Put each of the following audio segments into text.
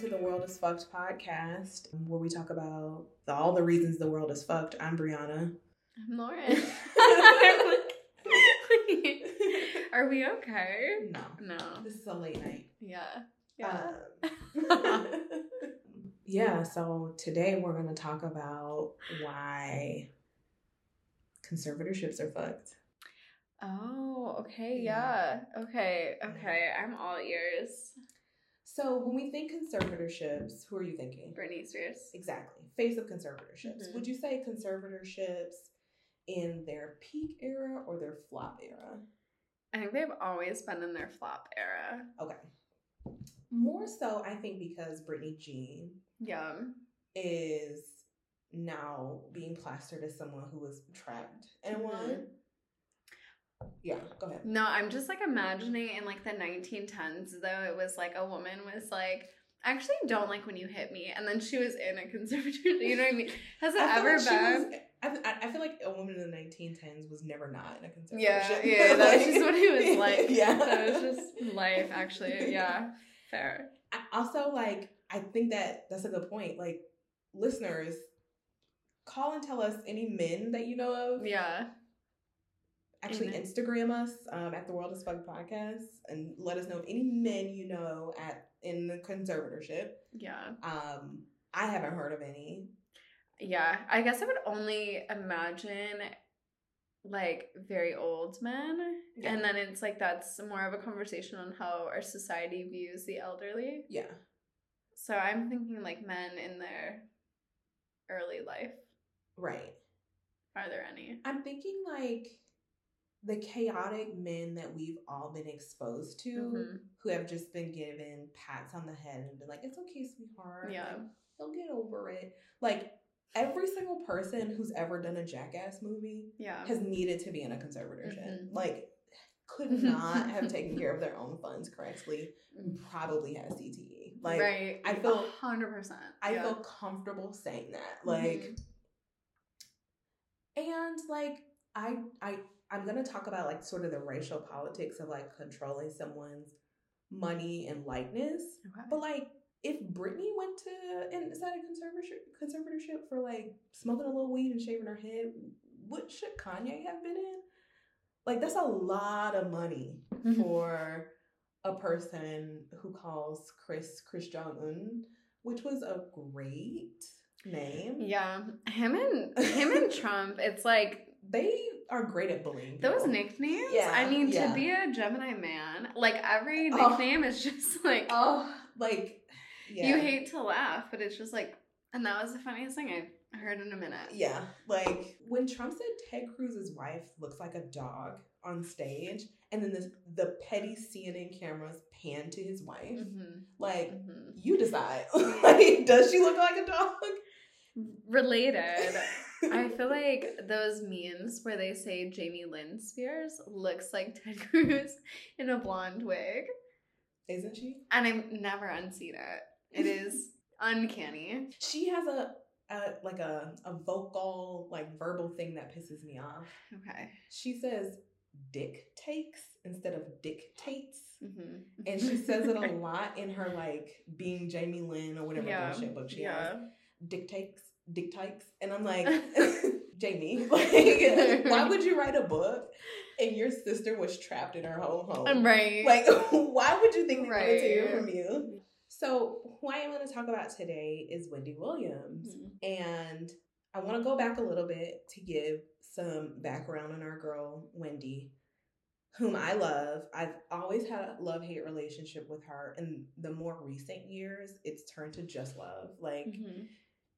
to the World is Fucked podcast, where we talk about the, all the reasons the world is fucked. I'm Briana. I'm Lauren. Are we okay? No, No. this is a late night. Yeah. Yeah. Um, yeah, so today we're going to talk about why conservatorships are fucked. oh, okay. Yeah. Okay. Okay. I'm all ears. So when we think conservatorships, who are you thinking? Britney Spears. Exactly. Face of conservatorships. Mhm. Would you say conservatorships in their peak era or their flop era? I think they've always been in their flop era. Okay. More so, I think because Britney Jean Yeah. is now being plastered as someone who was trapped in Mhm. one. Yeah, go ahead. No, I'm just like imagining in like the 1910s though, it was like a woman was like, I actually don't like when you hit me. And then she was in a conservatory. You know what I mean? Has it ever like been? was- I, I- feel like a woman in the 1910s was never not in a conservatorship. Yeah, yeah, that was just what it was like. yeah, That was just life, actually. Yeah, fair. I- also like i think that that's a good point like listeners call and tell us any men that you know of Yeah. Actually Amen. instagram us um, at the world is fun podcast and let us know of any men you know at in the conservatorship Yeah. um i haven't heard of any Yeah. I guess I would only imagine like very old men. Yeah. And then it's like that's more of a conversation on how our society views the elderly. yeah So I'm thinking like men in their early life. right Are there any? i'm thinking like the chaotic men that we've all been exposed to Mhm. who have just been given pats on the head and been like it's okay sweetheart Yeah. like, they'll get over it. Like every single person who's ever done a jackass movie Yeah. has needed to be in a conservatorship. Mhm. Like could not have taken care of their own funds correctly. Probably has CTE. Like right. I feel- hundred percent. I feel comfortable saying that. Like and like I I I'm gonna talk about like sort of the racial politics of like controlling someone's money and likeness. But like, if Britney went to inside a conservatorship, conservatorship for like smoking a little weed and shaving her head, what should Kanye have been in? Like, that's a lot of money mm-hmm. for a person who calls Chris Chris Jong Un, which was a great name. yeah. Him and him and Trump, it's like They are great at bullying. those people. nicknames. Yeah, I mean, yeah. to be a Gemini man, like every Oh. nickname is just like Oh, like yeah. you hate to laugh, but it's just like and that was the funniest thing I heard in a minute. Yeah, like when Trump said Ted Cruz's wife looks like a dog on stage, and then this, the petty CNN cameras pan to his wife. Mhm, Like, mhm. you decide. like, does she look like a dog? Related. I feel like those memes where they say Jamie Lynn Spears looks like Ted Cruz in a blonde wig. Isn't she? And I've never unseen it. It is uncanny. She has a, a like a a vocal like verbal thing that pisses me off. Okay. She says dick takes instead of dictates. hmm And she says it a lot in her like being Jamie Lynn or whatever Yeah. bullshit book she has. Yeah. Dictates dictates and i'm like jamie like why would you write a book and your sister was trapped in her own home I'm right. like why would you think they wanted to hear from you so who i am going to talk about today is wendy williams Mhm. and i want to go back a little bit to give some background on our girl wendy whom i love i've always had a love-hate relationship with her And the more recent years it's turned to just love like Mhm.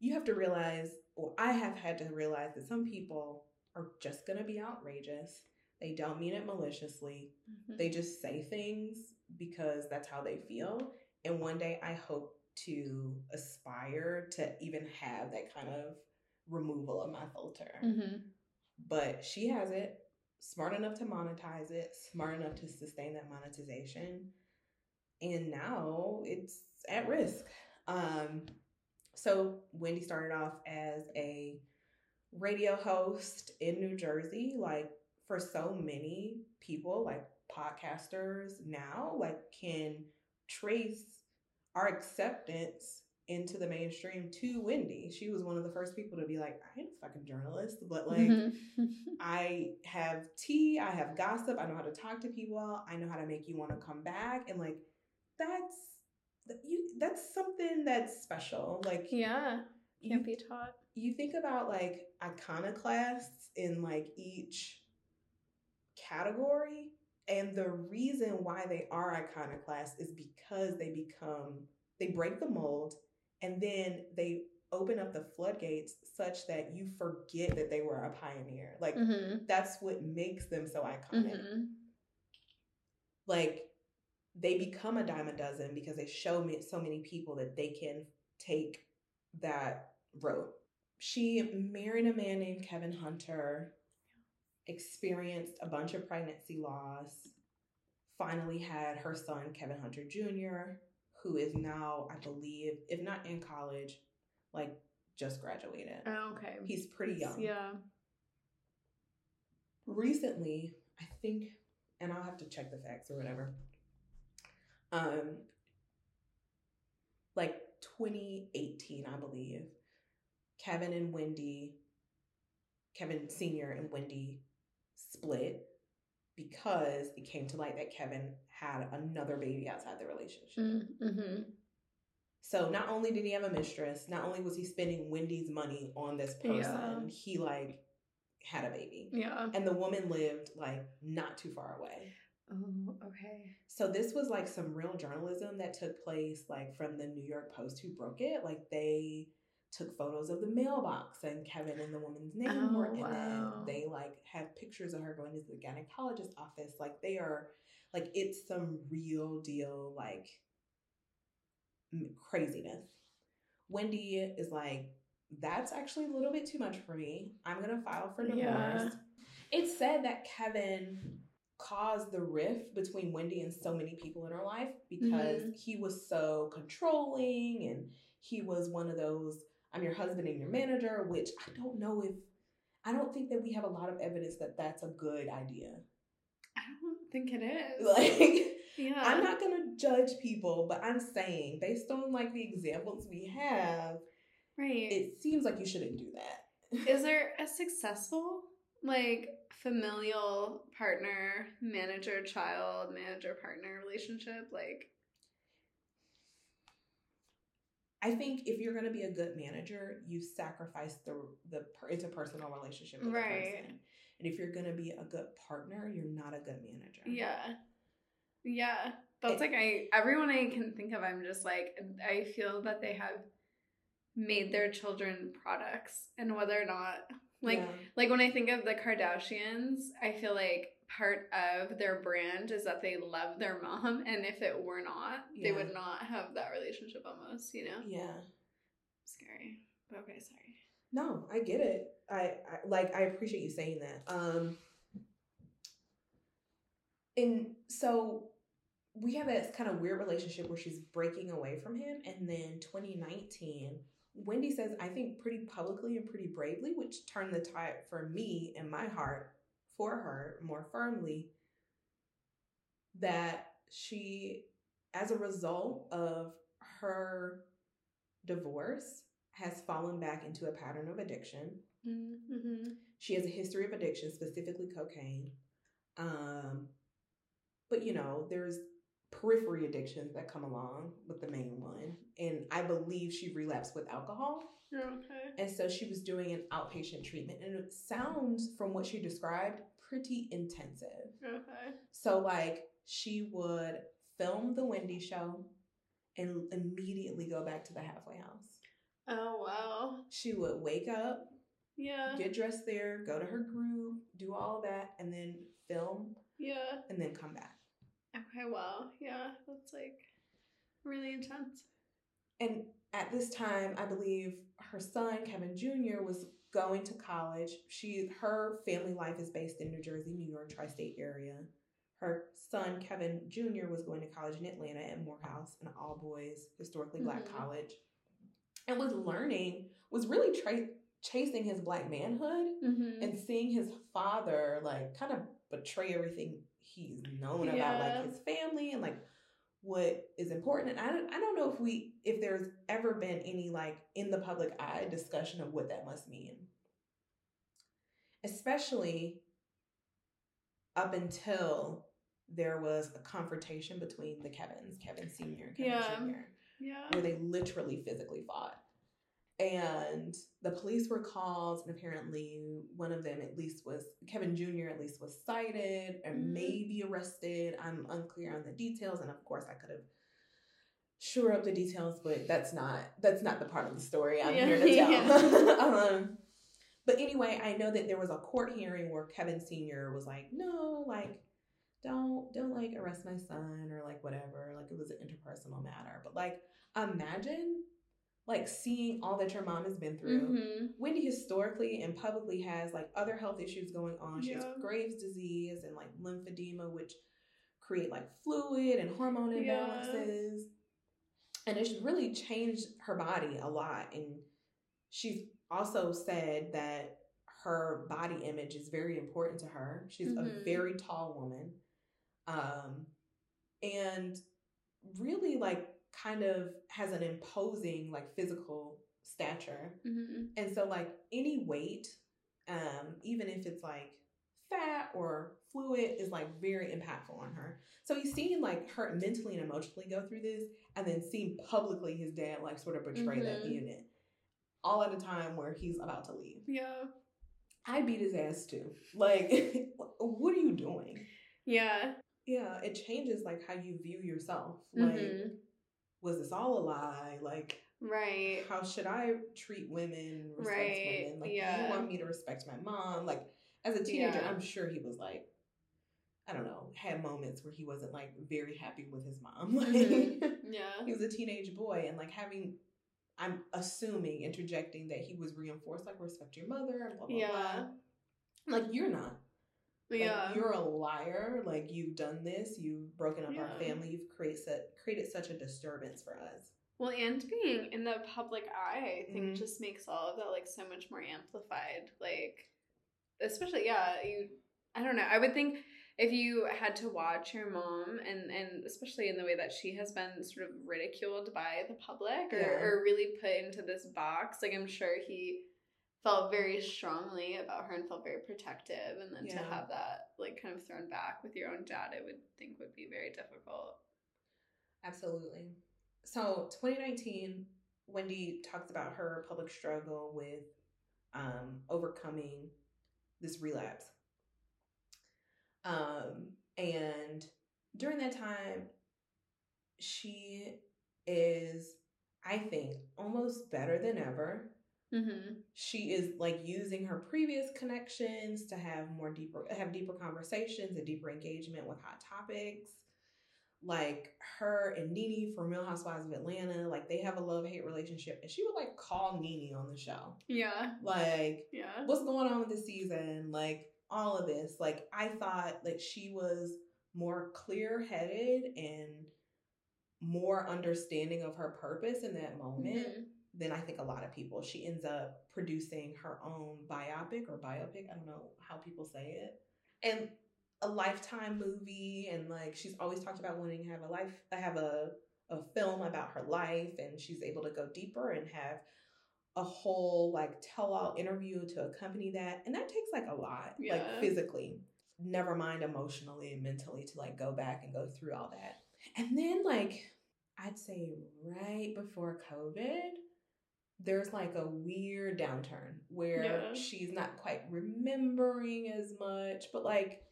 You have to realize, or I have had to realize that some people are just going to be outrageous. They don't mean it maliciously. Mhm. They just say things because that's how they feel. And one day I hope to aspire to even have that kind of removal of my filter. Mhm. But she has it, smart enough to monetize it, smart enough to sustain that monetization. And now it's at risk. Um, so Wendy started off as a radio host in New Jersey, like for so many people, like podcasters now, like can trace our acceptance into the mainstream to Wendy. She was one of the first people to be like, I ain't a fucking journalist, but like mm-hmm. I have tea, I have gossip, I know how to talk to people, I know how to make you want to come back. And like that's you that's something that's special. Like Yeah. Can't you, be taught. You think about like iconoclasts in like each category. And the reason why they are iconoclasts is because they become they break the mold and then they open up the floodgates such that you forget that they were a pioneer. Like mm-hmm. that's what makes them so iconic. Mm-hmm. Like they become a dime a dozen because they show me so many people that they can take that road. She married a man named Kevin Hunter, experienced a bunch of pregnancy loss, finally had her son, Kevin Hunter Jr., who is now, I believe, if not in college, like just graduated. Oh, okay. He's pretty young. Yeah. Recently, I think, and I'll have to check the facts or whatever. Um, like 2018, I believe, Kevin and Wendy, Kevin Sr. and Wendy split because it came to light that Kevin had another baby outside the relationship. Mm-hmm. So not only did he have a mistress, not only was he spending Wendy's money on this person, yeah. he like had a baby. Yeah. And the woman lived like not too far away. Oh, okay. So this was like some real journalism that took place like from the New York Post who broke it. Like they took photos of the mailbox and Kevin and the woman's name oh, were in wow. it. They like have pictures of her going to the gynecologist office. Like they are like it's some real deal like craziness. Wendy is like, that's actually a little bit too much for me. I'm gonna file for divorce. Yeah. It's said that Kevin caused the rift between Wendy and so many people in her life because mm-hmm. he was so controlling and he was one of those I'm your husband and your manager, which I don't know if I don't think that we have a lot of evidence that that's a good idea. I don't think it is. Like, yeah. I'm not going to judge people, but I'm saying based on like the examples we have, right. It seems like you shouldn't do that. is there a successful like familial partner, manager child, manager partner relationship like I think if you're going to be a good manager, you sacrifice the the interpersonal relationship with right. the person. And if you're going to be a good partner, you're not a good manager. Yeah. Yeah. That's it, like I everyone I can think of I'm just like I feel that they have made their children products and whether or not like yeah. like when I think of the Kardashians, I feel like part of their brand is that they love their mom and if it were not yeah. they would not have that relationship almost you know? Yeah. Scary. Okay sorry. No i get it. I, I like i appreciate you saying that. Um and so we have this kind of weird relationship where she's breaking away from him and then 2019 wendy says i think pretty publicly and pretty bravely which turned the tide for me in my heart for her more firmly that she, as a result of her divorce, has fallen back into a pattern of addiction. Mm-hmm. She has a history of addiction, specifically cocaine. Um, but you know, there's periphery addictions that come along with the main one. And I believe she relapsed with alcohol. Okay. And so she was doing an outpatient treatment. And it sounds, from what she described, pretty intensive. Okay. So, like, she would film the Wendy show and immediately go back to the halfway house. Oh, wow. She would wake up, yeah, get dressed there, go to her group, do all that, and then film. Yeah. And then come back. Okay, wow. Yeah, that's like really intense. And at this time, I believe her son, Kevin Jr., was going to college. She her family life is based in New Jersey, New York, tri-state area. Her son, Kevin Jr., was going to college in Atlanta at Morehouse, an all boys, historically black mm-hmm. college, and was learning, was really tra- chasing his black manhood mm-hmm. and seeing his father like kind of betray everything he's known yeah. about like his family and like what is important. And I don't, I don't know if we if there's ever been any like in the public eye discussion of what that must mean. Especially up until there was a confrontation between the Kevins, Kevin Sr. and Kevin yeah. Jr. Yeah. Where they literally physically fought. And the police were called, and apparently one of them at least was Kevin Jr. at least was cited and mm-hmm. maybe arrested. I'm unclear on the details, and of course I could have sure up the details, but that's not that's not the part of the story I'm yeah. here to tell. Yeah. um, but anyway, I know that there was a court hearing where Kevin Sr. was like, no, like don't don't like arrest my son or like whatever. Like it was an interpersonal matter. But like imagine like seeing all that your mom has been through. Mm-hmm. Wendy historically and publicly has like other health issues going on. She yeah. has Graves' disease and like lymphedema, which create like fluid and hormone imbalances. Yeah. And it's really changed her body a lot. And she's also said that her body image is very important to her. She's mm-hmm. a very tall woman. Um, and really like kind of has an imposing like physical stature. Mm-hmm. And so like any weight, um, even if it's like fat or fluid is like very impactful on her. So he's seen like her mentally and emotionally go through this and then seen publicly his dad like sort of betray mm-hmm. that unit. All at a time where he's about to leave. Yeah. I beat his ass too. Like, what are you doing? Yeah. Yeah, it changes like how you view yourself. Like, mm-hmm was this all a lie? Like, right? How should I treat women? Respect right. women? Like, yeah. you want me to respect my mom? Like, as a teenager, yeah. I'm sure he was like, I don't know, had moments where he wasn't like very happy with his mom. Like, mm-hmm. yeah, he was a teenage boy, and like having. I'm assuming interjecting that he was reinforced, like respect your mother and blah blah yeah. blah. Like you're not. Yeah. Like, you're a liar. Like you've done this. You've broken up yeah. our family. You've created created such a disturbance for us. Well, and being in the public eye, I think mm-hmm. just makes all of that like so much more amplified. Like, especially yeah, you. I don't know. I would think if you had to watch your mom and and especially in the way that she has been sort of ridiculed by the public or, yeah. or really put into this box like i'm sure he felt very strongly about her and felt very protective. And then yeah. to have that like kind of thrown back with your own dad i would think would be very difficult. Absolutely. So 2019 wendy talks about her public struggle with um, overcoming this relapse. Um, and during that time she is i think almost better than ever Mm-hmm. She is like using her previous connections to have more deeper, have deeper conversations and deeper engagement with hot topics. Like her and Nene from Real Housewives of Atlanta, like they have a love hate relationship, and she would like call Nene on the show. Yeah. Like, yeah, what's going on with this season? Like all of this. Like I thought like she was more clear headed and more understanding of her purpose in that moment. Mm-hmm than I think a lot of people. She ends up producing her own biopic or biopic. I don't know how people say it. And a lifetime movie and like she's always talked about wanting to have a life I have a a film about her life and she's able to go deeper and have a whole like tell all interview to accompany that and that takes like a lot yeah. like physically never mind emotionally and mentally to like go back and go through all that and then like i'd say right before covid there's like a weird downturn where yeah. she's not quite remembering as much, but like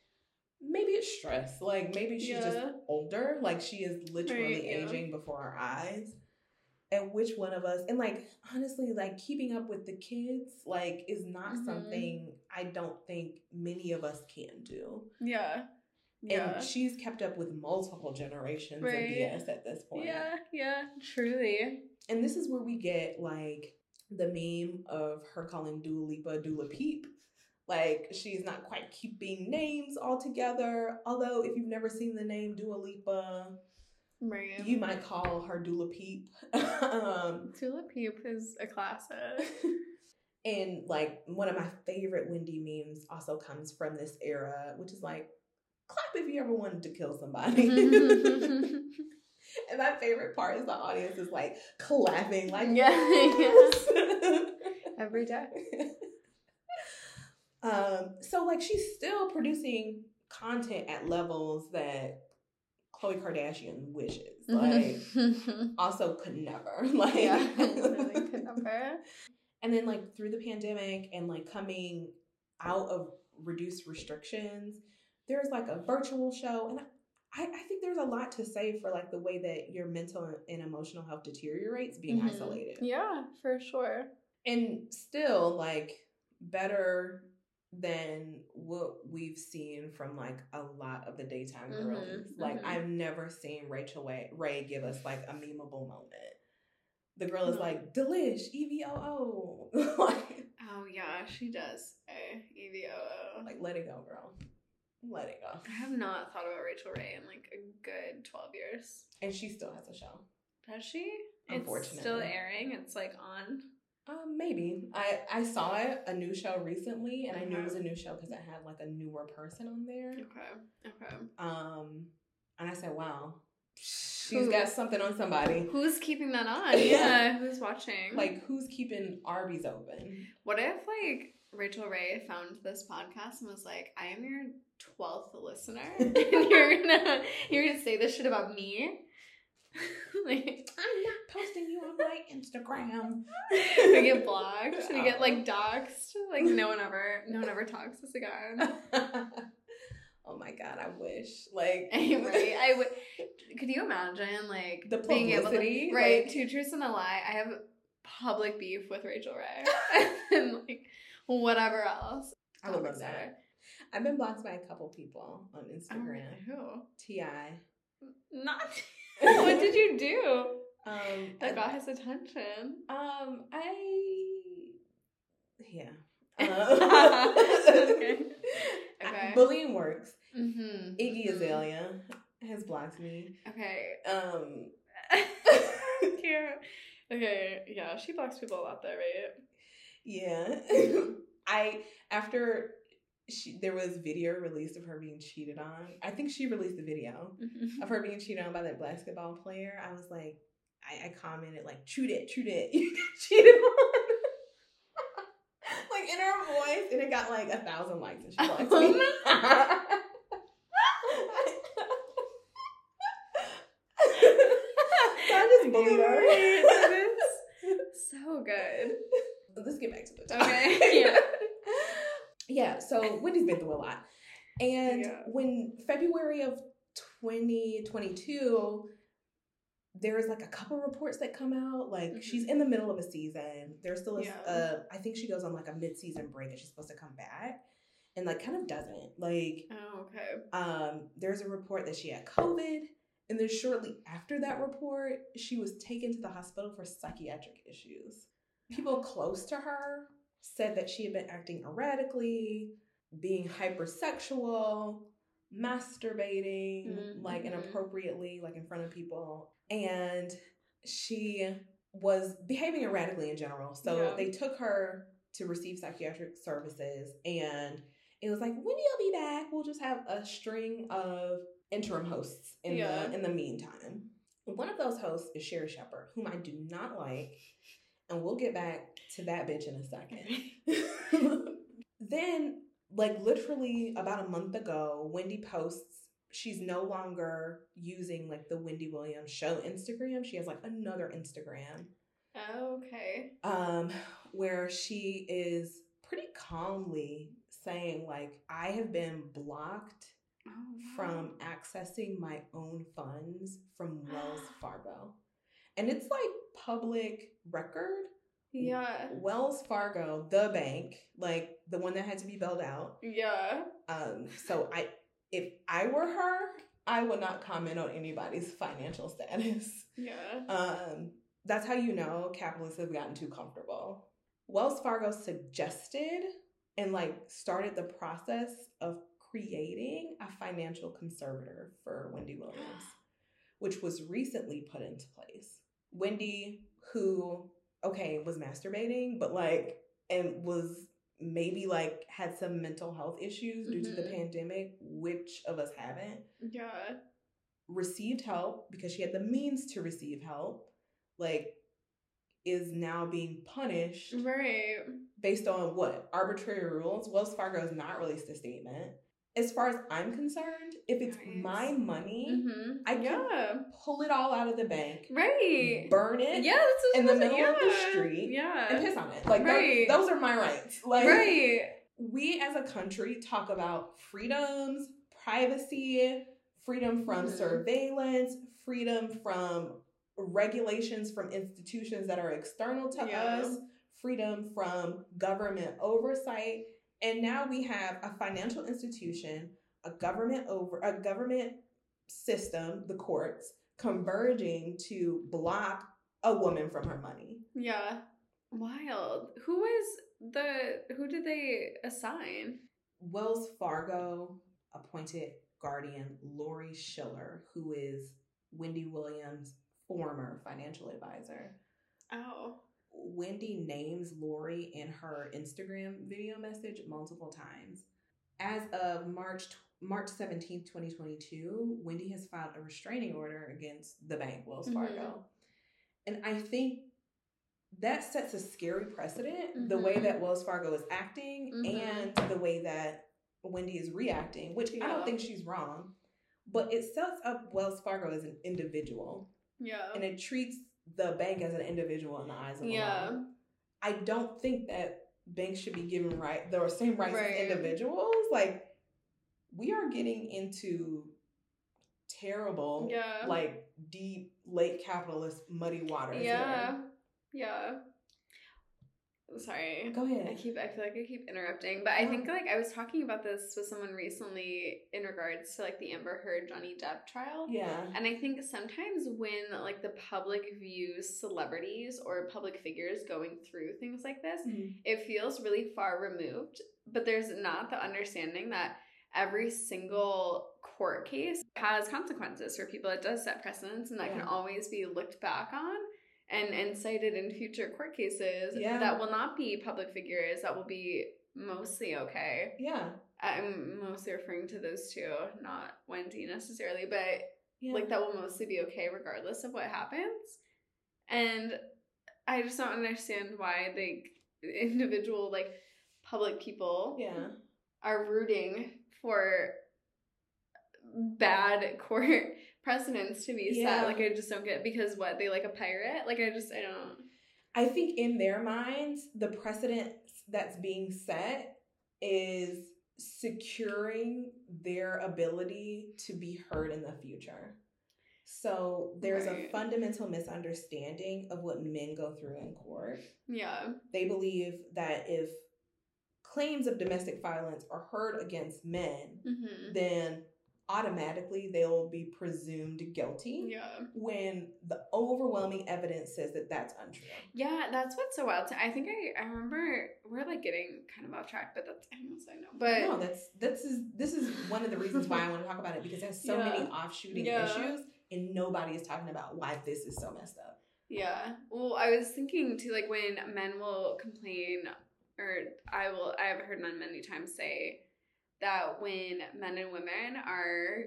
maybe it's stress. Like maybe she's yeah. just older. Like she is literally right, yeah. aging before our eyes. And which one of us, and like honestly, like keeping up with the kids, like is not mm-hmm. something I don't think many of us can do. Yeah. Yeah. And she's kept up with multiple generations right. of BS at this point. Yeah, yeah, truly. And this is where we get like the meme of her calling Dua Lipa Dula Peep. Like she's not quite keeping names all together. Although if you've never seen the name Dua Lipa, you might call her Dula Peep. um, Dula Peep is a classic. and like one of my favorite Wendy memes also comes from this era, which is like, clap if you ever wanted to kill somebody. And my favorite part is the audience is like clapping, like yeah, yes. every day. um, so like she's still producing content at levels that Khloe Kardashian wishes. Like, also could never. Like, yeah, really could never. And then, like, through the pandemic and like coming out of reduced restrictions, there's like a virtual show, and I, I think there's a lot to say for like the way that your mental and emotional health deteriorates being mm-hmm. isolated. Yeah, for sure. And still, like, better than what we've seen from like a lot of the daytime mm-hmm, girlies. Like mm-hmm. I've never seen Rachael Ray, Ray give us like a memeable moment. The girl is like delish EVOO. like oh yeah, she does. Hey, EVOO. Like let it go, girl. Let it go. I have not thought about Rachael Ray in like a good twelve years. And she still has a show. Does she? Unfortunately, it's still airing. It's like on. Um, maybe I I saw it a new show recently, and I knew it was a new show because it had like a newer person on there. Okay. Okay. Um, and I said, "Wow, she's Who? got something on somebody." Who's keeping that on? yeah. Who's watching? Like, who's keeping Arby's open? What if like Rachael Ray found this podcast and was like, "I am your twelfth listener, and you're gonna you're gonna say this shit about me." like, I'm not posting you on my Instagram. we get blocked. We get like oh. doxxed. Like no one ever, no one ever talks to us again. oh my god, I wish. Like, right? I would. Could you imagine like the being able to, right? Like, two truths and a lie. I have public beef with Rachael Ray and like whatever else. I would love that. I've been blocked by a couple people on Instagram. Oh, who? Ti. Not. what did you do? Um, that got his attention. Um, I yeah. Uh, okay. Okay. Bullying works. Mm-hmm. Iggy mm-hmm. Azalea has blocked me. Okay. Um. yeah. Okay. Yeah, she blocks people a lot, though, right? Yeah. I after she there was video released of her being cheated on. I think she released the video mm-hmm. of her being cheated on by that basketball player. I was like, I, I commented like, "Shoot it, shoot it, you got cheated on." like in her voice, and it got like a thousand likes, and she blocked me. so I just her. so good. Let's get back to the topic. Okay. Yeah, so Wendy's been through a lot. And yeah. when February of 2022, there's like a couple reports that come out. Like mm-hmm. she's in the middle of a season. There's still a, yeah. uh, I think she goes on like a mid-season break and she's supposed to come back, and like kind of doesn't. Like, oh okay. Um, there's a report that she had COVID, and then shortly after that report, she was taken to the hospital for psychiatric issues. People close to her said that she had been acting erratically, being hypersexual, masturbating mm-hmm. like inappropriately, like in front of people. And she was behaving erratically in general. So yeah. they took her to receive psychiatric services and it was like, when you'll be back, we'll just have a string of interim hosts in yeah. the in the meantime. One of those hosts is Sherri Shepherd, whom I do not like and we'll get back to that bitch in a second. then, like literally about a month ago, Wendy posts she's no longer using like the Wendy Williams show Instagram. She has like another Instagram. okay. Um, where she is pretty calmly saying like I have been blocked oh, wow. from accessing my own funds from Wells Fargo. And it's like public record. Yeah. Wells Fargo, the bank, like the one that had to be bailed out. Yeah. Um, so I if I were her, I would not comment on anybody's financial status. Yeah. Um, that's how you know capitalists have gotten too comfortable. Wells Fargo suggested and like started the process of creating a financial conservator for Wendy Williams, which was recently put into place. Wendy, who okay, was masturbating, but like, and was maybe like had some mental health issues due mm-hmm. to the mm-hmm. pandemic, which of us haven't? Yeah. received help because she had the means to receive help, like is now being punished right based on what arbitrary rules wells fargo has not released a statement as far as i'm concerned if it's nice. my money mm-hmm. i can yeah. pull it all out of the bank right burn it yeah in the middle yeah. of the street yeah and piss on it like right. those, those are my rights like right we as a country talk about freedoms privacy freedom from mm-hmm. surveillance freedom from regulations from institutions that are external to yeah. us, freedom from government oversight, and now we have a financial institution, a government over a government system, the courts converging to block a woman from her money. Yeah. Wild. Who was the who did they assign? Wells Fargo appointed guardian Lori Schiller, who is Wendy Williams' former financial advisor. Oh. Wendy names Lori in her Instagram video message multiple times. As of March March 17th, 2022, Wendy has filed a restraining order against the bank, Wells mm-hmm. Fargo. Mm-hmm. And I think that sets a scary precedent, mm-hmm. the way that Wells Fargo is acting mm-hmm. and the way that Wendy is reacting, which yeah. I don't think she's wrong, but it sets up Wells Fargo as an individual. Yeah. And it treats the bank as an individual in the eyes of the yeah. law. I don't think that banks should be given right the same rights right. as individuals. Like we are getting into terrible, yeah. like deep late capitalist muddy waters. Yeah. Yeah sorry. Go ahead. I keep i feel like i keep interrupting but i think like i was talking about this with someone recently in regards to like the amber heard johnny depp trial. Yeah. And i think sometimes when like the public views celebrities or public figures going through things like this mm-hmm. it feels really far removed but there's not the understanding that every single court case has consequences for people. It does set precedents and that yeah. can always be looked back on and and cited in future court cases yeah. that will not be public figures that will be mostly okay. Yeah. I'm mostly referring to those two, not Wendy necessarily, but yeah. like that will mostly be okay regardless of what happens. And I just don't understand why the individual like public people yeah are rooting for bad court precedents to be yeah. set. Like I just don't get because what they like a pirate. Like I just I don't. I think in their minds, the precedent that's being set is securing their ability to be heard in the future. So there's right. a fundamental misunderstanding of what men go through in court. Yeah. They believe that if claims of domestic violence are heard against men, mm-hmm. then automatically they'll be presumed guilty. Yeah. When the overwhelming evidence says that that's untrue. Yeah, that's what's so wild. I think I, I remember we're like getting kind of off track, but that's I know. But no, that's this is this is one of the reasons why I want to talk about it because there's so yeah. many offshooting yeah. issues and nobody is talking about why this is so messed up. Yeah. Well, I was thinking too, like when men will complain, or I will, I have heard men many times say that when men and women are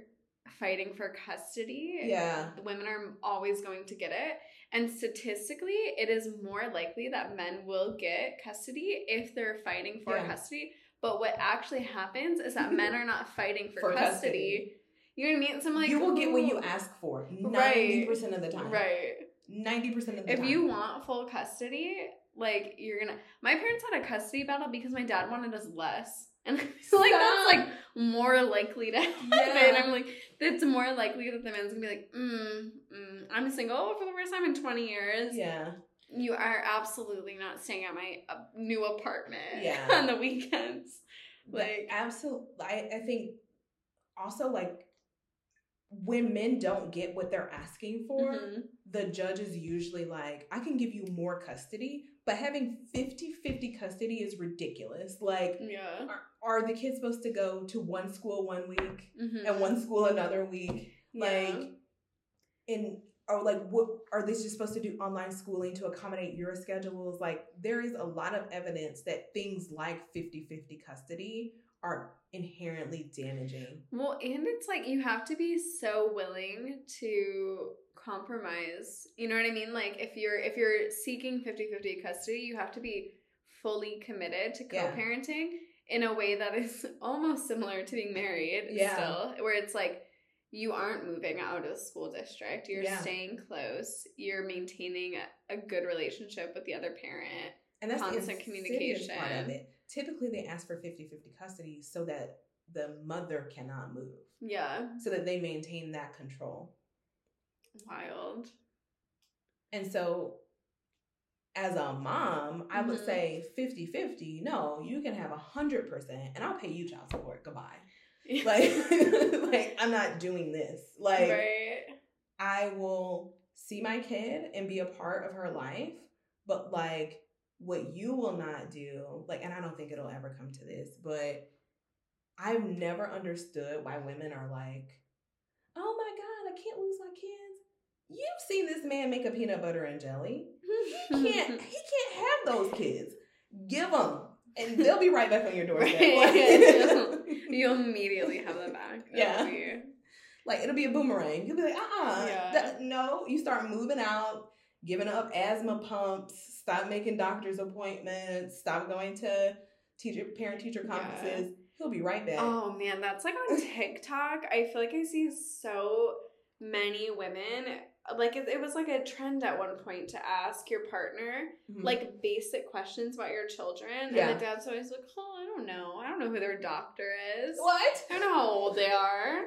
fighting for custody, yeah, the women are always going to get it. And statistically, it is more likely that men will get custody if they're fighting for yeah. custody. But what actually happens is that men are not fighting for, for custody. custody. You know what I mean? So I'm like, you will get what you ask for ninety percent of the time. Right. Ninety percent of the if time. If you want full custody, like you're gonna. My parents had a custody battle because my dad wanted us less. And I feel like that's like more likely to happen. Yeah. I'm like, it's more likely that the man's gonna be like, mm, mm, I'm single for the first time in 20 years. Yeah. You are absolutely not staying at my uh, new apartment yeah. on the weekends. Like, absolutely. I, I think also like when men don't get what they're asking for, mm-hmm. the judge is usually like, I can give you more custody, but having 50 50 custody is ridiculous. Like, yeah. Are, the kids supposed to go to one school one week mm-hmm. and one school another week? Like, yeah. in or like what are they just supposed to do online schooling to accommodate your schedules like there is a lot of evidence that things like 50-50 custody are inherently damaging. Well, and it's like you have to be so willing to compromise. You know what I mean? Like if you're if you're seeking 50-50 custody, you have to be fully committed to co-parenting yeah. In a way that is almost similar to being married yeah. still, where it's like you aren't moving out of the school district. You're yeah. staying close. You're maintaining a, a, good relationship with the other parent. And that's constant the communication. part of it. Typically, they ask for 50 50 custody so that the mother cannot move. Yeah. So that they maintain that control. Wild. And so, as a mom, I mm-hmm. would say 50 50. No, you can have 100%, and I'll pay you child support. Goodbye. like, like I'm not doing this. Like, right. I will see my kid and be a part of her life, but like, what you will not do, like, and I don't think it'll ever come to this, but I've never understood why women are like, oh my God, I can't lose my kids. You've seen this man make a peanut butter and jelly. He can't, he can't have those kids. Give them, and they'll be right back on your doorstep. You'll immediately have them back. yeah. Be... Like it'll be a boomerang. You'll be like, uh uh-uh. yeah. no. You start moving out, giving up asthma pumps, stop making doctor's appointments, stop going to teacher parent teacher conferences. Yeah He'll be right back. Oh man, that's like on TikTok. I feel like I see so many women like it, it, was like a trend at one point to ask your partner mm-hmm. like basic questions about your children yeah. and the dad's always like oh i don't know i don't know who their doctor is what i don't know how old they are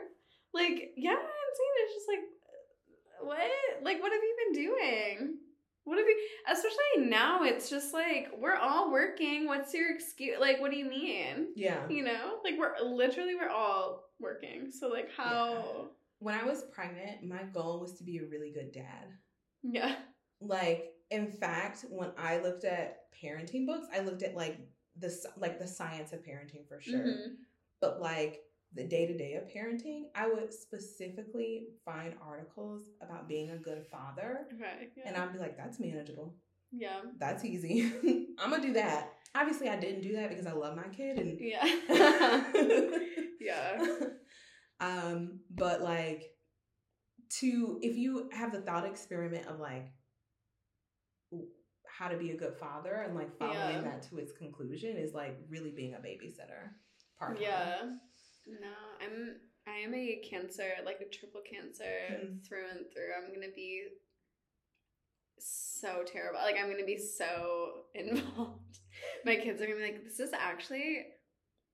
like yeah i'm saying it's just like what like what have you been doing what have you, especially now, it's just like, we're all working. What's your excuse? Like, what do you mean? Yeah. You know, like, we're literally, we're all working. So, like, how. Yeah. When I was pregnant, my goal was to be a really good dad. Yeah. Like, in fact, when I looked at parenting books, I looked at like the like the science of parenting for sure. Mm-hmm. But like the day to day of parenting, I would specifically find articles about being a good father. Okay. Yeah. And I'd be like, that's manageable. Yeah. That's easy. I'm going to do that. Obviously, I didn't do that because I love my kid. And yeah. yeah. Um, but like, to, if you have the thought experiment of like, how to be a good father and like following yeah. that to its conclusion is like really being a babysitter part yeah no, I'm I am a cancer, like a triple cancer mm. through and through. I'm gonna be so terrible. Like I'm gonna be so involved. My kids are gonna be like, this is actually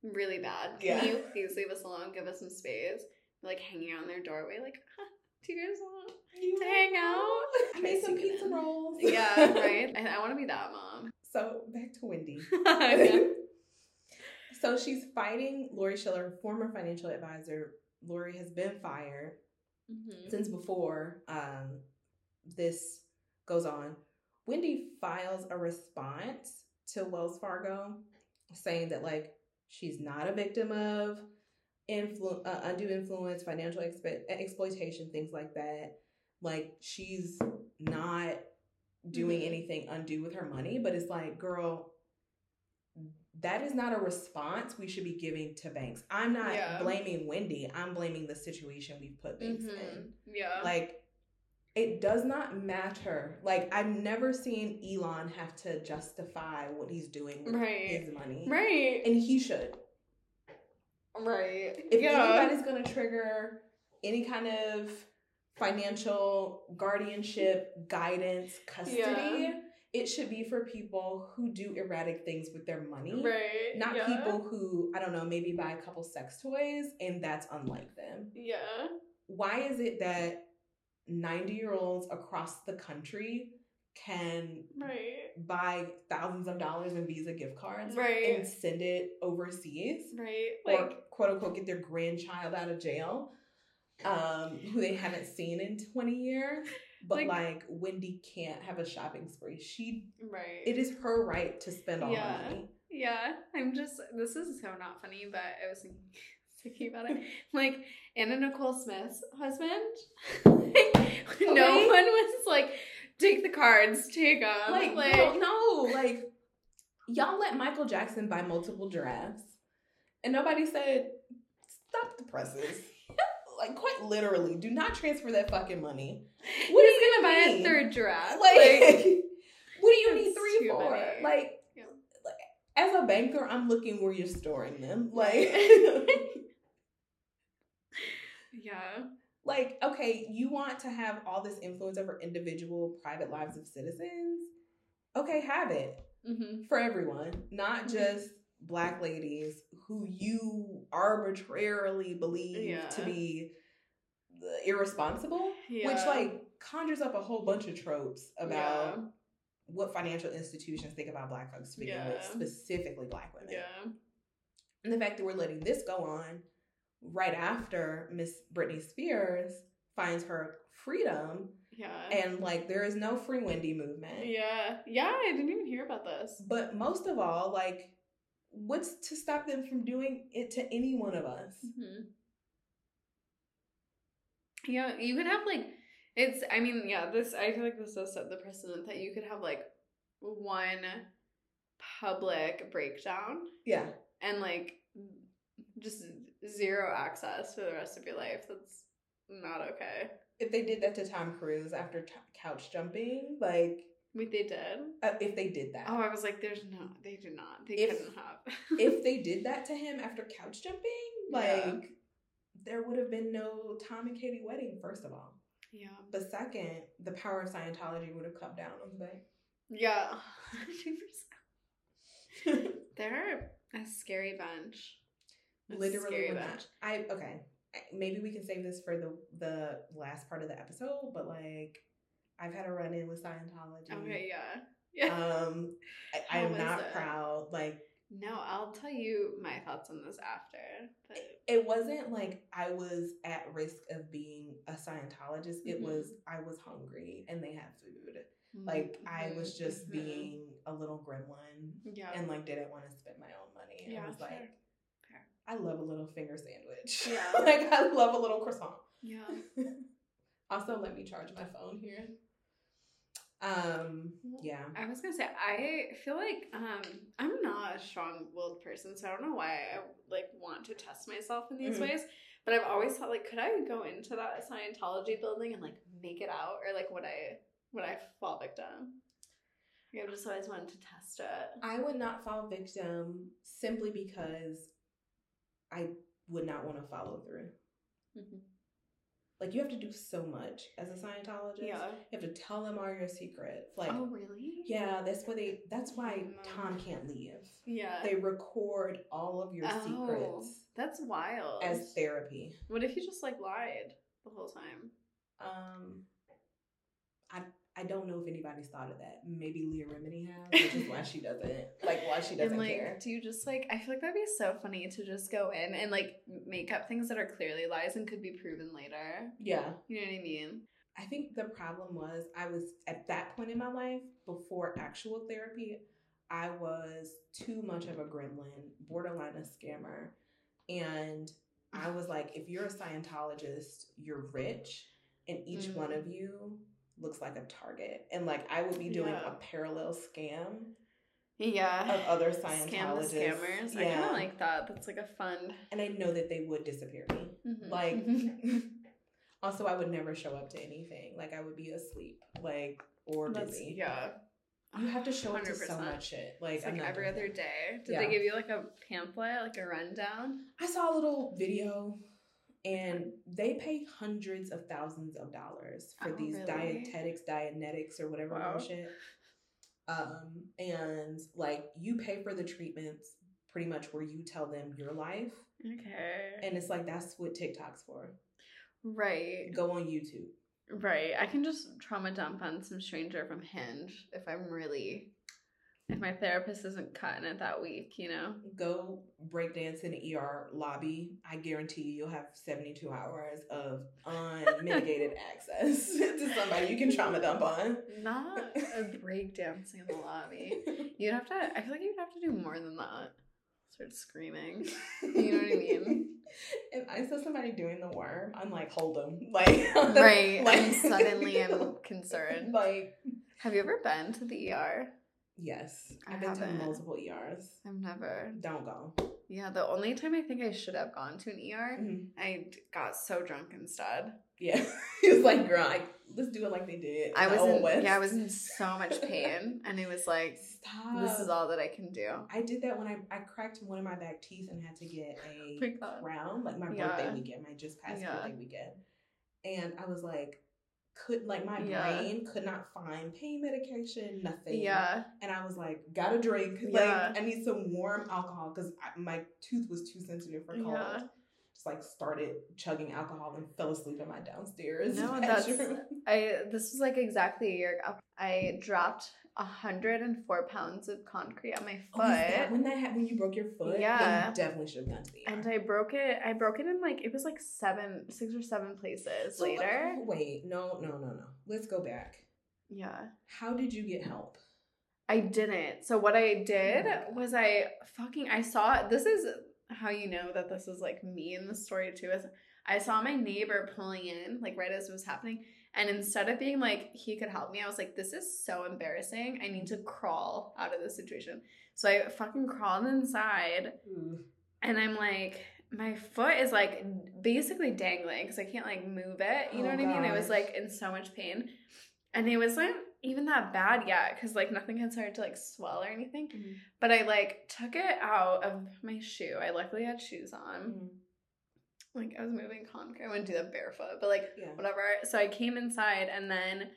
really bad. Can yeah. you please leave us alone? Give us some space. like hanging out in their doorway, like, huh, do you guys want you to hang out? I made some pizza rolls. yeah, right. And I want to be that mom. So back to Wendy. So she's fighting Lori Schiller, former financial advisor. Lori has been fired mm-hmm. since before um, this goes on. Wendy files a response to Wells Fargo saying that, like, she's not a victim of influ- uh, undue influence, financial expe- exploitation, things like that. Like, she's not doing mm-hmm. anything undue with her money, but it's like, girl, that is not a response we should be giving to banks. I'm not yeah. blaming Wendy. I'm blaming the situation we've put banks mm-hmm. in. Yeah. Like it does not matter. Like I've never seen Elon have to justify what he's doing with right. his money. Right. And he should. Right. If yeah. anybody's gonna trigger any kind of financial guardianship, guidance, custody, yeah it should be for people who do erratic things with their money. Right. Not yeah. people who, I don't know, maybe buy a couple sex toys and that's unlike them. Yeah. Why is it that 90 year olds across the country can right. buy thousands of dollars in Visa gift cards right. and send it overseas? Right. Like, or quote unquote get their grandchild out of jail um, who they haven't seen in 20 years? But like, like, Wendy can't have a shopping spree. She right. It is her right to spend all yeah. the money. Yeah. I'm just this is so not funny, but I was thinking, about it. Like Anna Nicole Smith's husband. like, okay. No one was like, take the cards, take them. Like, like no, like y'all let Michael Jackson buy multiple giraffes. And nobody said, stop the presses. like quite literally, do not transfer that fucking money. What He's is gonna buy a third draft? Like, like what do you need three for? Many. Like, as a banker, I'm looking where you're storing them. Like, yeah. Like, okay, you want to have all this influence over individual private lives of citizens? Okay, have it mm-hmm. for everyone, not mm-hmm. just black ladies who you arbitrarily believe yeah. to be irresponsible, yeah. which like conjures up a whole bunch of tropes about yeah. what financial institutions think about black folks begin with, specifically black women. Yeah. And the fact that we're letting this go on right after Miss Britney Spears finds her freedom. Yeah. And like there is no free Wendy movement. Yeah. Yeah, I didn't even hear about this. But most of all, like what's to stop them from doing it to any one of us? Mm-hmm. Yeah, you could have like it's I mean, yeah, this I feel like this does set the precedent that you could have like one public breakdown. Yeah. And like just zero access for the rest of your life. That's not okay. If they did that to Tom Cruise after t- couch jumping, like Wait, they did. Uh, if they did that. Oh, I was like, "There's no, they did not. They if, couldn't have." if they did that to him after couch jumping, like yeah. there would have been no Tom and Katie wedding. First of all, yeah. But second, the power of Scientology would have come down on the bank. Yeah, They're a scary bunch. Literally, bunch. I okay. Maybe we can save this for the the last part of the episode, but like I've had a run in with Scientology. Okay, yeah. Yeah. Um, I, am not it? proud. Like, no, I'll tell you my thoughts on this after. But it wasn't like I was at risk of being a Scientologist. Mm-hmm. It was I was hungry and they had food. Mm-hmm. Like I was mm-hmm. just mm-hmm. being a little gremlin. Yeah. And like didn't want to spend my own money. Yeah. I was like, fair. I love a little finger sandwich. Yeah. like I love a little croissant. Yeah. also, let me charge my phone here. Um, yeah. I was gonna say I feel like um I'm not a strong-willed person, so I don't know why I like want to test myself in these mm-hmm. ways. But I've always thought like, could I go into that Scientology building and like make it out, or like would I would I fall victim? I've just always wanted to test it. I would not fall victim simply because I would not want to follow through. Mm-hmm. Like you have to do so much as a Scientologist. Yeah. You have to tell them all your secrets. Like Oh really? Yeah, that's why they that's why Tom can't leave. Yeah. They record all of your oh, secrets. That's wild. As therapy. What if you just like lied the whole time? Um I I don't know if anybody's thought of that. Maybe Leah Remini has, which is why she doesn't like why she doesn't and, like, care. Do you just like I feel like that'd be so funny to just go in and like make up things that are clearly lies and could be proven later. Yeah. You know what I mean? I think the problem was I was at that point in my life before actual therapy, I was too much of a gremlin, borderline a scammer. And I was like, if you're a Scientologist, you're rich, and each mm. one of you looks like a target. And like I would be doing yeah. a parallel scam. Yeah. Of other Scientologists. Scam the scammers. Yeah. I kind of like that. That's like a fun. And I know that they would disappear me. Mm-hmm. Like, also, I would never show up to anything. Like, I would be asleep, like, or That's, busy. Yeah. You have to show 100%. up to so much shit. Like, like every other day. Did yeah. they give you like a pamphlet, like a rundown? I saw a little video and they pay hundreds of thousands of dollars for oh, these really? dietetics, dianetics, or whatever wow. bullshit. Um, and like you pay for the treatments pretty much where you tell them your life. Okay. And it's like that's what TikTok's for. Right. Go on YouTube. Right. I can just trauma dump on some stranger from Hinge if I'm really if my therapist isn't cutting it that week, you know? Go breakdance in the ER lobby. I guarantee you, you'll have 72 hours of unmitigated access to somebody you can trauma dump on. Not a breakdancing in the lobby. You'd have to, I feel like you'd have to do more than that. Start screaming. You know what I mean? If I saw somebody doing the worm, I'm like, hold them. Like, right. like, suddenly I'm suddenly am concerned. Like, have you ever been to the ER? Yes, I've been to multiple ERs. I've never. Don't go. Yeah, the only time I think I should have gone to an ER, mm-hmm. I got so drunk instead. Yeah, he was like, "Girl, I, let's do it like they did." I was in, West. yeah, I was in so much pain, and it was like, Stop. "This is all that I can do." I did that when I I cracked one of my back teeth and had to get a oh crown, like my yeah. birthday weekend, my just past yeah. birthday weekend, and I was like, could like my yeah. brain could not find pain medication, nothing. Yeah. And I was like, gotta drink. Yeah. Like I need some warm alcohol because my tooth was too sensitive for cold. Yeah. Just like started chugging alcohol and fell asleep in my downstairs. No, that's I. This was like exactly a year ago. I dropped 104 pounds of concrete on my foot. Oh, that when that happened, when you broke your foot? Yeah. you definitely should have gone to the ER. And I broke it, I broke it in like, it was like seven, six or seven places so, later. wait, no, no, no, no. Let's go back. Yeah. How did you get help? I didn't. So what I did oh was I fucking, I saw, this is how you know that this is like me in the story too, is I saw my neighbor pulling in, like right as it was happening and instead of being like, he could help me, I was like, this is so embarrassing. I need to crawl out of this situation. So I fucking crawled inside mm. and I'm like, my foot is like basically dangling because I can't like move it. You know oh, what I mean? It was like in so much pain. And it wasn't even that bad yet because like nothing had started to like swell or anything. Mm. But I like took it out of my shoe. I luckily had shoes on. Mm like I was moving concrete. I wouldn't do that barefoot, but like yeah. whatever. So I came inside and then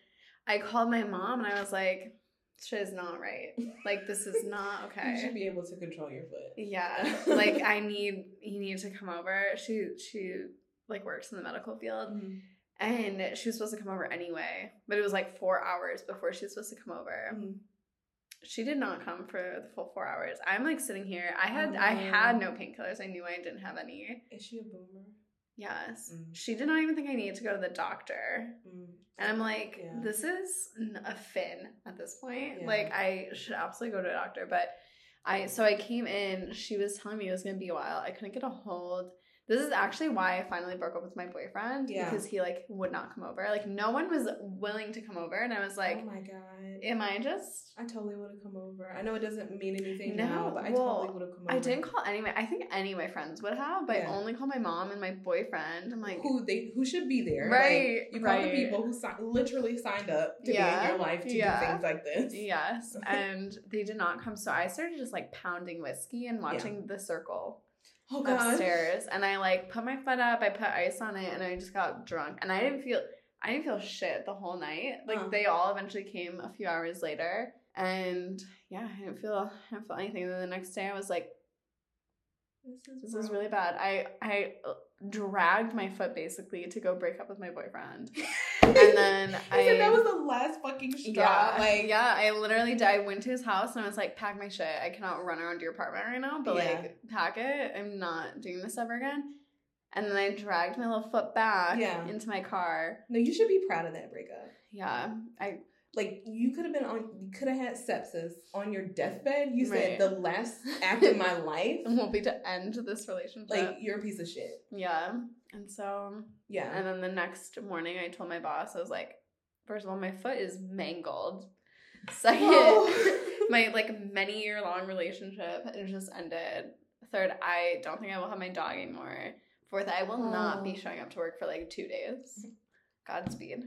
I called my mom and I was like, shit is not right. Like this is not okay. you should be able to control your foot. Yeah. like I need you need to come over. She she like works in the medical field. Mm-hmm. And she was supposed to come over anyway, but it was like four hours before she was supposed to come over. Mm-hmm she did not come for the full four hours. I'm like sitting here. I had oh. I had no painkillers. I knew I didn't have any. Is she a boomer? Yes. Mm. She did not even think I needed to go to the doctor. Mm. And I'm like, yeah. this is a fin at this point. Yeah. Like I should absolutely go to a doctor. But I so I came in, she was telling me it was gonna be a while. I couldn't get a hold this is actually why I finally broke up with my boyfriend yeah. because he like would not come over. Like no one was willing to come over, and I was like, "Oh my god, am I just?" I totally would have come over. I know it doesn't mean anything no, now, but I well, totally would have come over. I didn't call any. I think any of my friends would have, but yeah. I only called my mom and my boyfriend. I'm like, who they who should be there, right? Like, you call right. the people who si- literally signed up to yeah. be in your life to do things like this. Yes, and they did not come. So I started just like pounding whiskey and watching The Circle oh, upstairs, and I like put my foot up. I put ice on it, and I just got drunk, and I didn't feel I didn't feel shit the whole night. Like huh. they all eventually came a few hours later, and yeah, I didn't feel I didn't feel anything. And then the next day, I was like, "This is this is really bad." I I dragged my foot basically to go break up with my boyfriend. and then I, said that was the last fucking straw. Yeah, like yeah, I literally did. I went to his house and I was like, pack my shit. I cannot run around your apartment right now, but yeah. like pack it. I'm not doing this ever again. And then I dragged my little foot back yeah. into my car. No, you should be proud of that breakup. Yeah. I like you could have been on you could have had sepsis on your deathbed. You said the last act of my life will be to end this relationship. Like you're a piece of shit. Yeah. And so yeah. And then the next morning I told my boss, I was like, first of all, my foot is mangled. Second, oh. my like many year long relationship it just ended. Third, I don't think I will have my dog anymore. Fourth, I will oh. not be oh. showing up to work for like two days. Godspeed.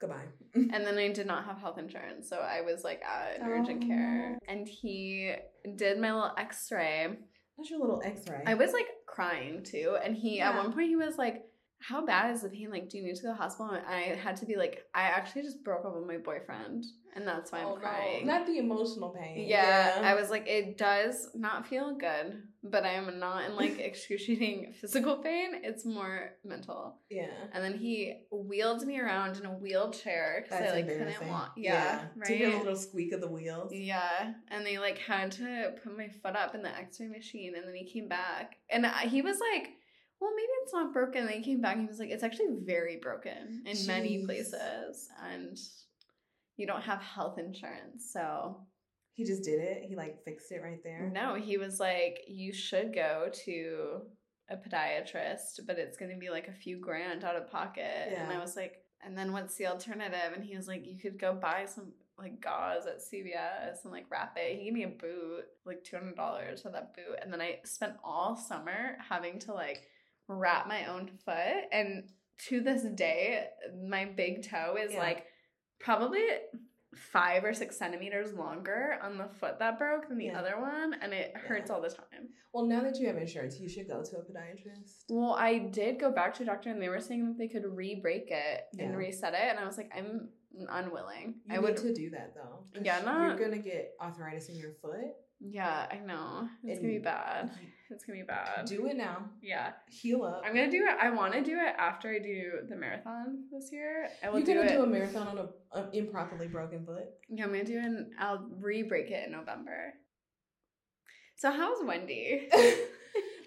Goodbye. and then I did not have health insurance, so I was like at urgent oh. care, and he did my little X-ray. What's your little X-ray? I was like crying too, and he yeah. at one point he was like, "How bad is the pain? Like, do you need to go to the hospital?" And I had to be like, "I actually just broke up with my boyfriend." and that's why I'm oh, crying. No. Not the emotional pain. Yeah, yeah, I was like, it does not feel good, but I am not in like excruciating physical pain. It's more mental. Yeah. And then he wheeled me around in a wheelchair because I like couldn't walk. Yeah, yeah. right. To hear a little squeak of the wheels. Yeah, and they like had to put my foot up in the X-ray machine, and then he came back, and I, he was like well, maybe it's not broken. And he came back and he was like, it's actually very broken in Jeez. many places. And you don't have health insurance. So he just did it. He like fixed it right there. No, he was like, you should go to a podiatrist, but it's going to be like a few grand out of pocket. Yeah. And I was like, and then what's the alternative? And he was like, you could go buy some like gauze at CVS and like wrap it. He gave me a boot, like two hundred dollars for that boot, and then I spent all summer having to like wrap my own foot. And to this day, my big toe is yeah. like probably five or six centimeters longer on the foot that broke than the yeah. other one, and it hurts yeah. all the time. Well, now that you have insurance, you should go to a podiatrist. Well, I did go back to a doctor, and they were saying that they could re-break it yeah. and reset it, and I was like, I'm unwilling. You I would to do that though. Yeah, not, you're gonna get arthritis in your foot. Yeah, I know. It's and gonna be bad. It's gonna be bad. Do it now. Yeah. Heal up. I'm gonna do it. I want to do it after I do the marathon this year. I will You're gonna do, do a marathon on a, an improperly broken foot. Yeah, I'm gonna do it. I'll re-break it in November. So how's Wendy?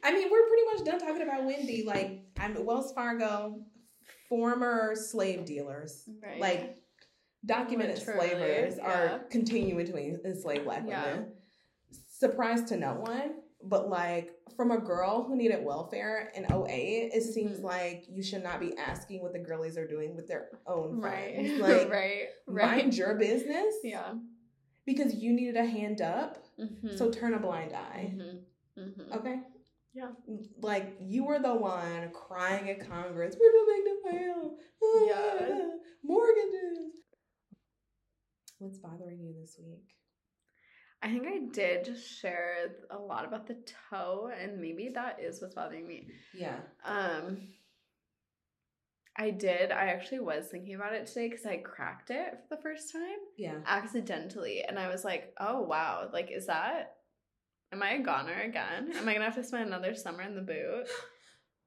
I mean, we're pretty much done talking about Wendy. Like, I'm Wells Fargo, former slave dealers. Right. Like documented Literally, slavers yeah. are continuing to enslave black yeah. women. Surprise to no one, but like from a girl who needed welfare in 08, it seems mm-hmm. like you should not be asking what the girlies are doing with their own right. funds. Like, right, right. Mind your business. Yeah. Because you needed a hand up, mm-hmm. so turn a blind eye. Mm-hmm. mm-hmm. Okay. Yeah. Like you were the one crying at Congress, we're big to fail. Yeah. Mortgages. What's bothering you this week? I think I did share a lot about the toe, and maybe that is what's bothering me. Yeah. Um, I did. I actually was thinking about it today because I cracked it for the first time. Yeah. Accidentally, and I was like, "Oh wow! Like, is that? Am I a goner again? Am I gonna have to spend another summer in the boot?"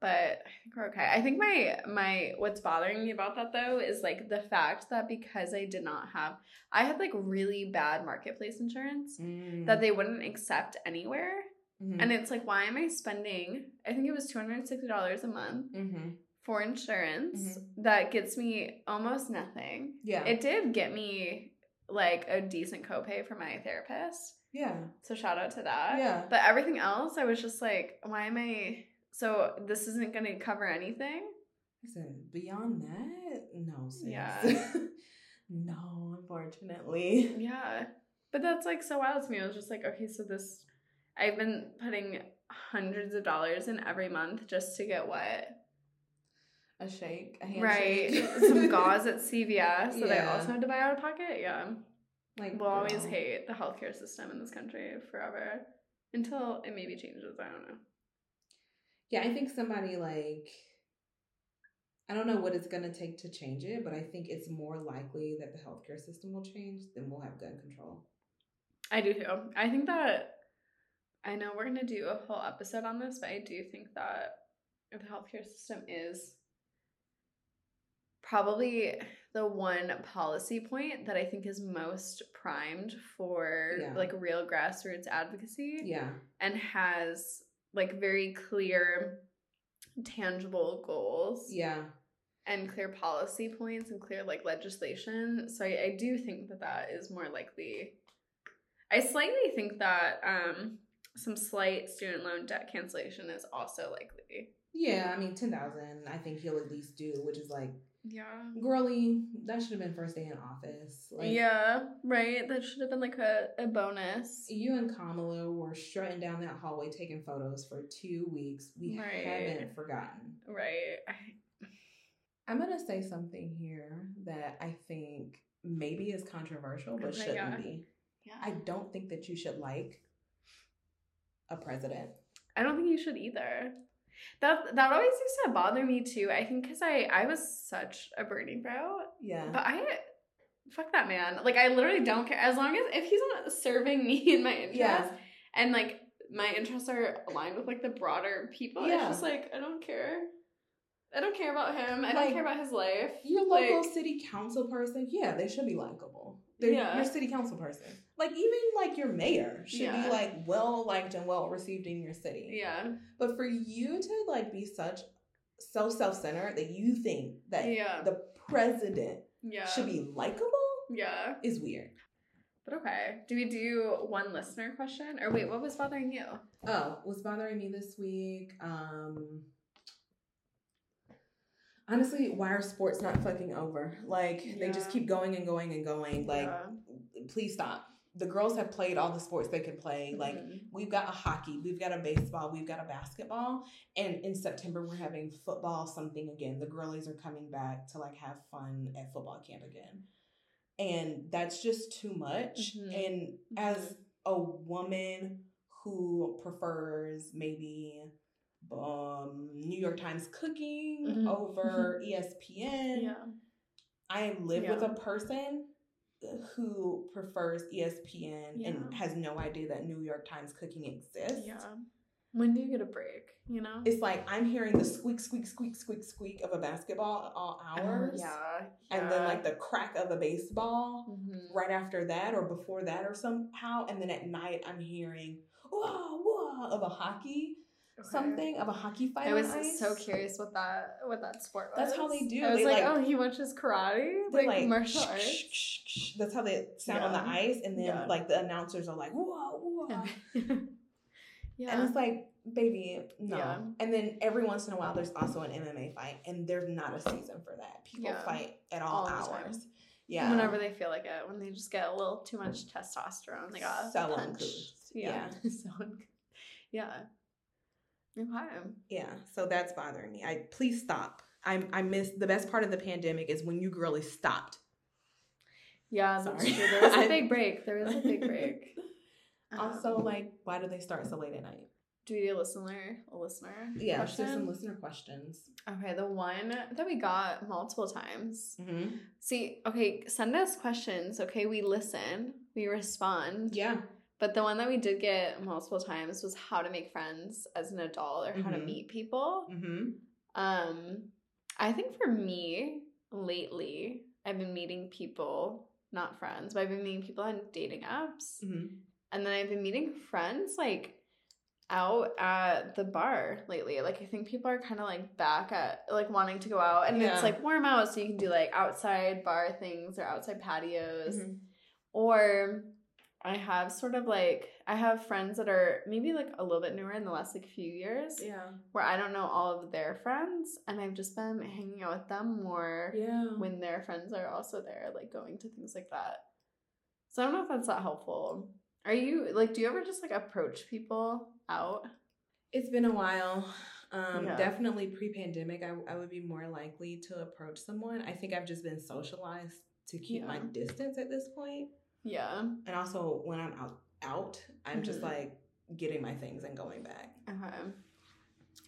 but I think we're okay. I think my my what's bothering me about that though is like the fact that because I did not have I had like really bad marketplace insurance mm. that they wouldn't accept anywhere. Mm-hmm. And it's like, why am I spending? I think it was two hundred sixty dollars a month mm-hmm. for insurance mm-hmm. that gets me almost nothing. Yeah, it did get me like a decent copay for my therapist. Yeah, so shout out to that. Yeah, but everything else, I was just like, why am I? So this isn't going to cover anything. Listen, beyond that, no, sis. Yeah. no, unfortunately. Yeah. But that's like so wild to me. I was just like, okay, so this I've been putting hundreds of dollars in every month just to get what? A shake, a handshake. Right. Some gauze at CVS that yeah. I also had to buy out of pocket. Yeah. Like we'll girl. always hate the healthcare system in this country forever. Until it maybe changes. I don't know. Yeah, I think somebody like I don't know what it's going to take to change it, but I think it's more likely that the healthcare system will change than we'll have gun control. I do too. I think that I know we're going to do a whole episode on this, but I do think that the healthcare system is probably the one policy point that I think is most primed for yeah. like real grassroots advocacy. Yeah. And has like very clear tangible goals. Yeah. And clear policy points and clear like legislation. So I, I do think that that is more likely. I slightly think that um, some slight student loan debt cancellation is also likely. Yeah, I mean ten thousand. I think he'll at least do, which is like yeah. Girly, that should have been first day in office. Like, yeah, right. That should have been like a, a bonus. You and Kamala were strutting down that hallway taking photos for two weeks. We right. haven't forgotten. Right. I'm going to say something here that I think maybe is controversial, but shouldn't God. be. Yeah. I don't think that you should like a president. I don't think you should either. That that always used to bother me too. I think because I I was such a Bernie bro. Yeah. But I fuck that man. Like I literally don't care as long as if he's not serving me in my interests yeah. and like my interests are aligned with like the broader people. Yeah. It's just like I don't care. I don't care about him. I like, don't care about his life. Your local like, city council person, yeah, they should be likable. They're yeah. your city council person. Like even like your mayor should yeah. be like well liked and well received in your city. Yeah. But for you to like be such so self centered that you think that yeah. the president yeah. should be likable, yeah, is weird. But okay, do we do one listener question? Or wait, what was bothering you? Oh, what's bothering me this week? Um honestly, why are sports not fucking over? Like yeah. they just keep going and going and going. Like, yeah. please stop. The girls have played all the sports they can play. Mm-hmm. Like we've got a hockey, we've got a baseball, we've got a basketball, and in September we're having football something again. The girlies are coming back to like have fun at football camp again, and that's just too much. Mm-hmm. And mm-hmm. as a woman who prefers maybe um, New York Times cooking mm-hmm. over ESPN. Yeah. I live yeah. with a person who prefers ESPN yeah. and has no idea that New York Times cooking exists. Yeah. When do you get a break? You know? It's like I'm hearing the squeak, squeak, squeak, squeak, squeak of a basketball all oh, hours. yeah, yeah. And then like the crack of a baseball mm-hmm. right after that or before that or somehow. And then at night I'm hearing whoa, whoa of a hockey. Something of a hockey fight. I was so curious what that what that sport was. That's how they do. I was they like, like, oh, he watches karate, like, like, martial arts. Shh, shh, shh. That's how they sound yeah. on the ice, and then yeah. like the announcers are like, whoa, whoa. yeah, and it's like, baby, no. Yeah. And then every once in a while, there's also an MMA fight, and there's not a season for that. People fight at all, all hours. Yeah. Whenever they feel like it, when they just get a little too much testosterone, they got so punch. Yeah. yeah. so yeah. Okay. Yeah, so that's bothering me. I please stop. I I miss the best part of the pandemic is when you girly stopped. Yeah, Sorry. that's true. There was a big break. There was a big break. also, um, like, why do they start so late at night? Do we do a listener a listener? Yeah, question? some listener questions. Okay, the one that we got multiple times. Mm-hmm. See, okay, send us questions. Okay, we listen, we respond. Yeah. But the one that we did get multiple times was how to make friends as an adult or mm-hmm. how to mm-hmm. meet people. Mm-hmm. Um, I think for me, lately, I've been meeting people, not friends, but I've been meeting people on dating apps. Mm-hmm. And then I've been meeting friends like out at the bar lately. Like I think people are kind of like back at like wanting to go out and yeah. it's like warm out so you can do like outside bar things or outside patios. Mm-hmm. Or I have sort of like I have friends that are maybe like a little bit newer in the last like few years. Yeah. Where I don't know all of their friends and I've just been hanging out with them more yeah. when their friends are also there, like going to things like that. So I don't know if that's that helpful. Are you like do you ever just like approach people out? It's been a while. Um, yeah. Definitely pre pandemic, I, I would be more likely to approach someone. I think I've just been socialized to keep yeah. my distance at this point. Yeah. And also when I'm out out, I'm mm-hmm. just like getting my things and going back. Okay.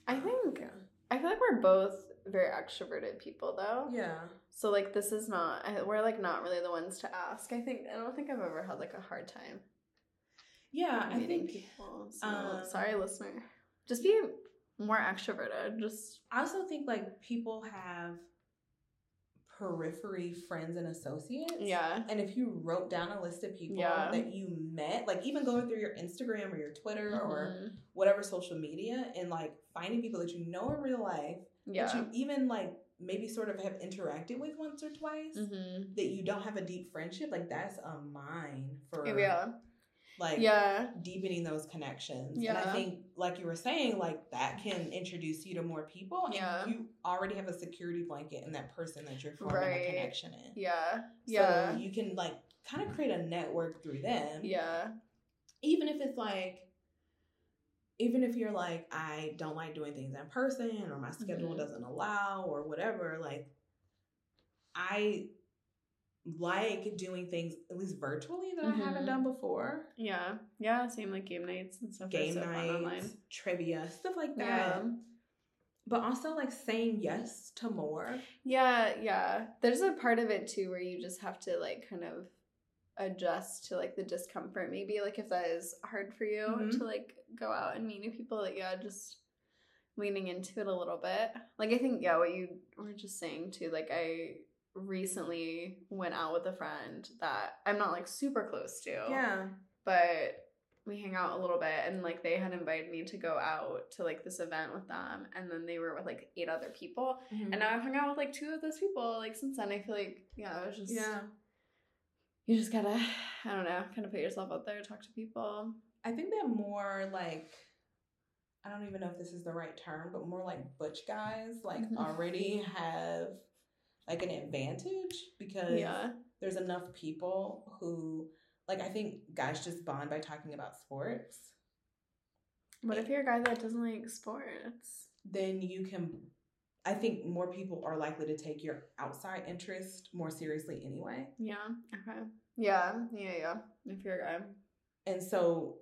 I think. I feel like we're both very extroverted people though. Yeah. So like this is not we're like not really the ones to ask. I think I don't think I've ever had like a hard time. Yeah, I think people. So, um, sorry, listener. Just be more extroverted. Just I also think like people have periphery friends and associates. Yeah. And if you wrote down a list of people yeah. that you met, like even going through your Instagram or your Twitter mm-hmm. or whatever social media and like finding people that you know in real life, yeah. that you even like maybe sort of have interacted with once or twice, mm-hmm. that you don't have a deep friendship, like that's a mine for yeah like yeah deepening those connections yeah. and i think like you were saying like that can introduce you to more people and yeah. you already have a security blanket in that person that you're forming right. a connection in yeah so yeah you can like kind of create a network through them yeah even if it's like even if you're like i don't like doing things in person or my schedule mm-hmm. doesn't allow or whatever like i like doing things at least virtually that mm-hmm. I haven't done before. Yeah, yeah, same like game nights and stuff. Game so nights, trivia, stuff like that. Yeah. But also like saying yes to more. Yeah, yeah. There's a part of it too where you just have to like kind of adjust to like the discomfort. Maybe like if that is hard for you mm-hmm. to like go out and meet new people, that yeah, just leaning into it a little bit. Like I think yeah, what you were just saying too. Like I recently went out with a friend that I'm not like super close to. Yeah. But we hang out a little bit and like they had invited me to go out to like this event with them and then they were with like eight other people mm-hmm. and now I've hung out with like two of those people like since then I feel like yeah it was just yeah you just gotta I don't know kind of put yourself out there talk to people I think that more like I don't even know if this is the right term, but more like butch guys like mm-hmm. already have like an advantage because yeah. there's enough people who like I think guys just bond by talking about sports. What if you're a guy that doesn't like sports? Then you can I think more people are likely to take your outside interest more seriously anyway. Yeah. Okay. Yeah. Yeah. Yeah. If you're a guy. And so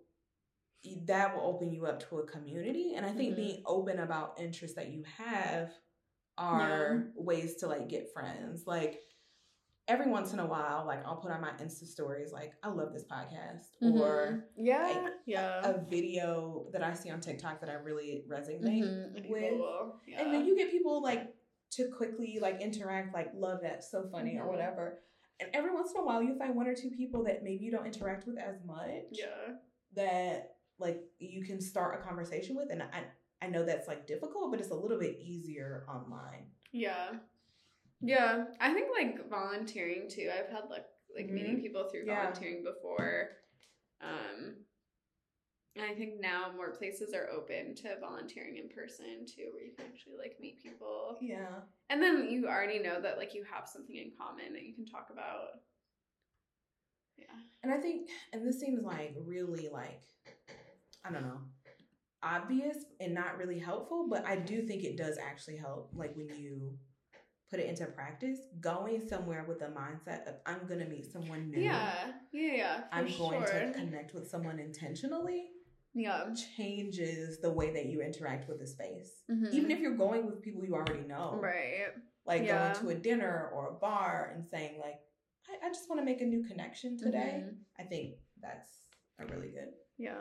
that will open you up to a community. And I think mm-hmm. being open about interests that you have are yeah. ways to like get friends. Like every once in a while, like I'll put on my Insta stories, like I love this podcast, mm-hmm. or yeah, like, yeah, a, a, video that I see on TikTok that I really resonate mm-hmm. with, yeah. and then you get people like to quickly like interact, like love that, so funny mm-hmm. or whatever. And every once in a while, you find one or two people that maybe you don't interact with as much. Yeah. That like you can start a conversation with, and I I know that's like difficult, but it's a little bit easier online. Yeah. Yeah. I think like volunteering too. I've had like like mm-hmm. meeting people through yeah. volunteering before. Um and I think now more places are open to volunteering in person too, where you can actually like meet people. Yeah. And then you already know that like you have something in common that you can talk about. Yeah. And I think and this seems like really like I don't know obvious and not really helpful, but I do think it does actually help. Like when you put it into practice, going somewhere with the mindset of I'm gonna meet someone new. Yeah, yeah, yeah. I'm going sure. to connect with someone intentionally. Yeah, changes the way that you interact with the space. Mm-hmm. Even if you're going with people you already know, right? Like yeah. going to a dinner or a bar and saying like, I, I just want to make a new connection today. Mm-hmm. I think that's a really good. Yeah.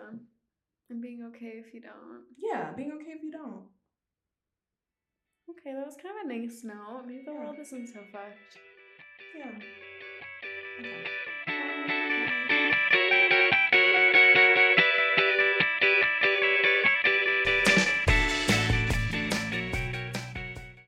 And being okay if you don't. Yeah, being okay if you don't. Okay, that was kind of a nice note. Maybe the yeah. world isn't so fucked. Yeah. Okay.